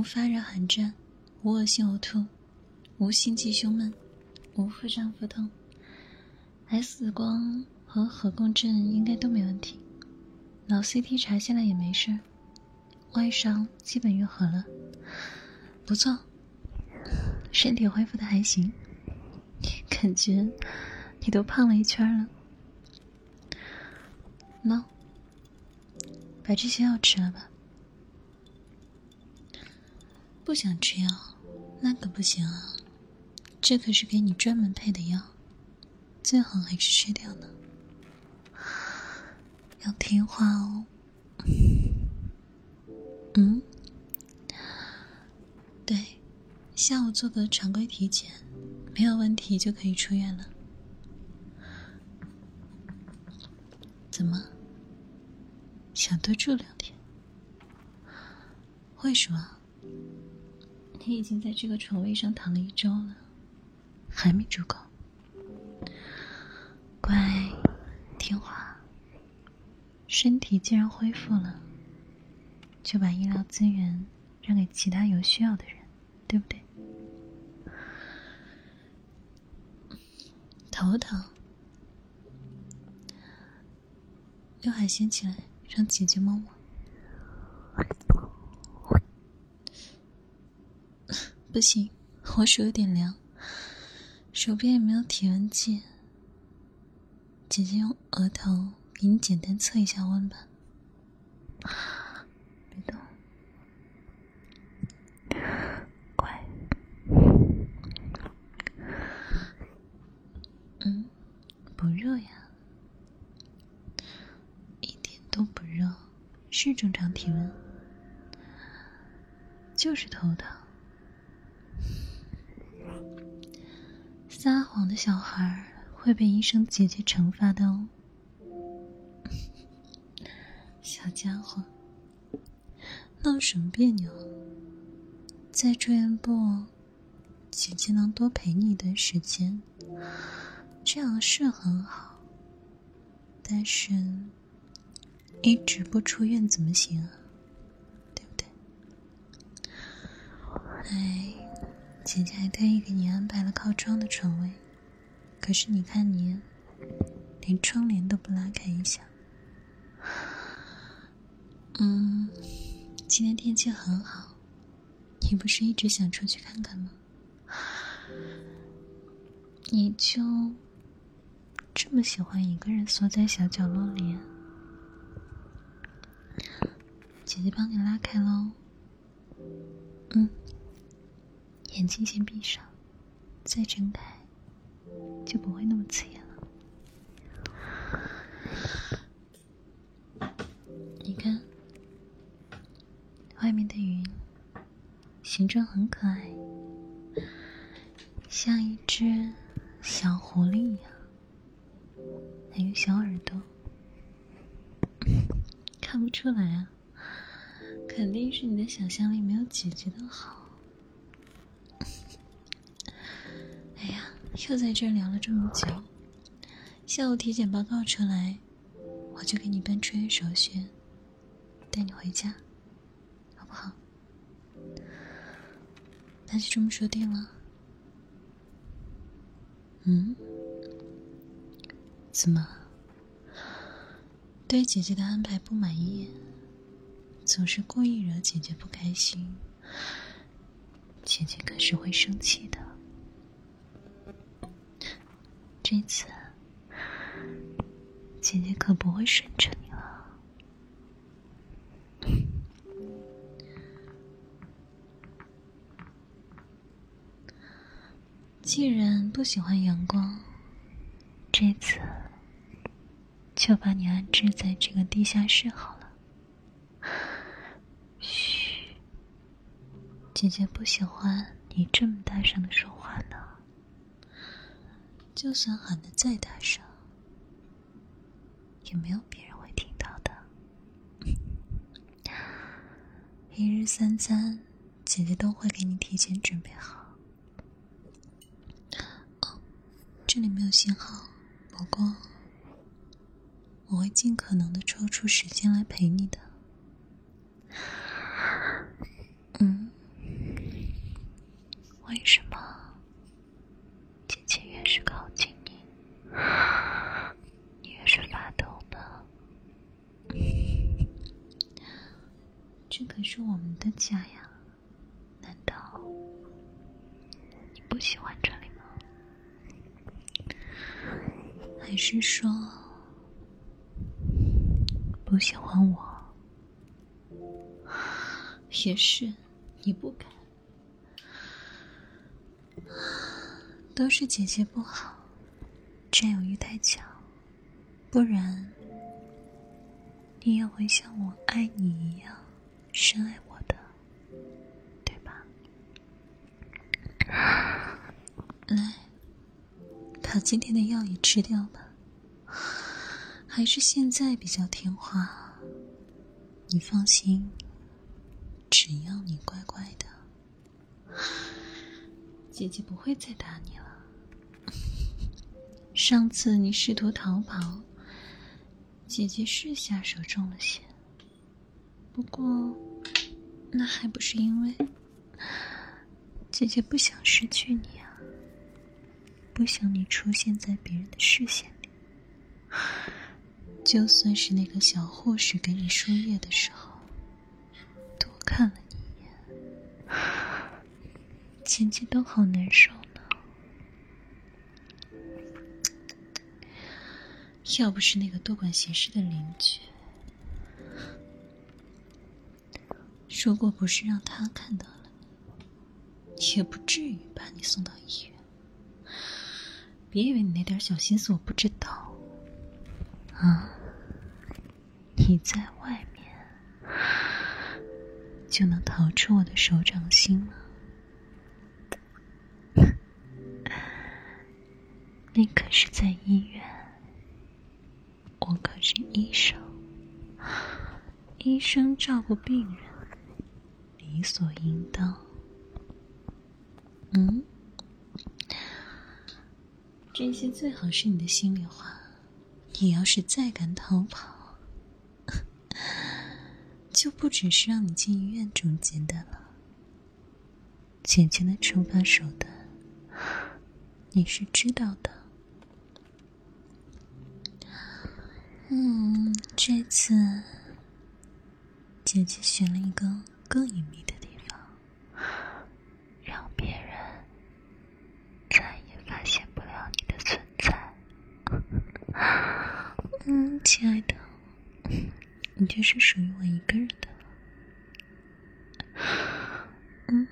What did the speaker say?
无发热寒战，无恶心呕吐，无心悸胸闷，无腹胀腹痛。S 光和核共振应该都没问题，脑 CT 查下来也没事外伤基本愈合了，不错，身体恢复的还行，感觉你都胖了一圈了。喏，把这些药吃了吧。不想吃药，那可不行啊！这可是给你专门配的药，最好还是吃掉呢。要听话哦。嗯，对，下午做个常规体检，没有问题就可以出院了。怎么？想多住两天？为什么？你已经在这个床位上躺了一周了，还没住够。乖，听话。身体既然恢复了，就把医疗资源让给其他有需要的人，对不对？头疼，刘海掀起来，让姐姐摸摸。不行，我手有点凉，手边也没有体温计。姐姐用额头给你简单测一下温吧。别动，乖。嗯，不热呀，一点都不热，是正常体温，就是头疼。撒谎的小孩会被医生姐姐惩罚的哦，小家伙，闹什么别扭？在住院部，姐姐能多陪你一段时间，这样是很好。但是，一直不出院怎么行啊？对不对？哎。姐姐还特意给你安排了靠窗的床位，可是你看你，连窗帘都不拉开一下。嗯，今天天气很好，你不是一直想出去看看吗？你就这么喜欢一个人缩在小角落里？姐姐帮你拉开喽。嗯。眼睛先闭上，再睁开，就不会那么刺眼了。你看，外面的云，形状很可爱，像一只小狐狸一样，还有小耳朵。看不出来啊，肯定是你的想象力没有姐姐的好。又在这聊了这么久，下午体检报告出来，我就给你办出院手续，带你回家，好不好？那就这么说定了。嗯？怎么？对姐姐的安排不满意？总是故意惹姐姐不开心，姐姐可是会生气的。这次，姐姐可不会顺着你了。既然不喜欢阳光，这次就把你安置在这个地下室好了。嘘，姐姐不喜欢你这么大声的说话呢。就算喊的再大声，也没有别人会听到的。一日三餐，姐姐都会给你提前准备好。哦，这里没有信号，不过我会尽可能的抽出时间来陪你的。嗯，为什么姐姐越是靠近你，你越是发抖呢？这可是我们的家呀，难道你不喜欢这里吗？还是说不喜欢我？也是，你不敢。都是姐姐不好，占有欲太强，不然你也会像我爱你一样深爱我的，对吧？来，把今天的药也吃掉吧。还是现在比较听话，你放心。只要你乖乖的，姐姐不会再打你了。上次你试图逃跑，姐姐是下手重了些。不过，那还不是因为姐姐不想失去你啊，不想你出现在别人的视线里。就算是那个小护士给你输液的时候。多看了你一眼，姐姐都好难受要不是那个多管闲事的邻居，如果不是让他看到了，也不至于把你送到医院。别以为你那点小心思我不知道啊！你在外面。就能逃出我的手掌心吗？你可是在医院，是医生，医生照顾病人，理所应当。嗯，这些最好是你的心里话。你要是再敢逃跑，就不只是让你进医院这么简单了。姐姐的惩罚手段，你是知道的。嗯，这次姐姐选了一个更隐秘的地方，让别人再也发现不了你的存在。嗯，亲爱的。你就是属于我一个人的，嗯。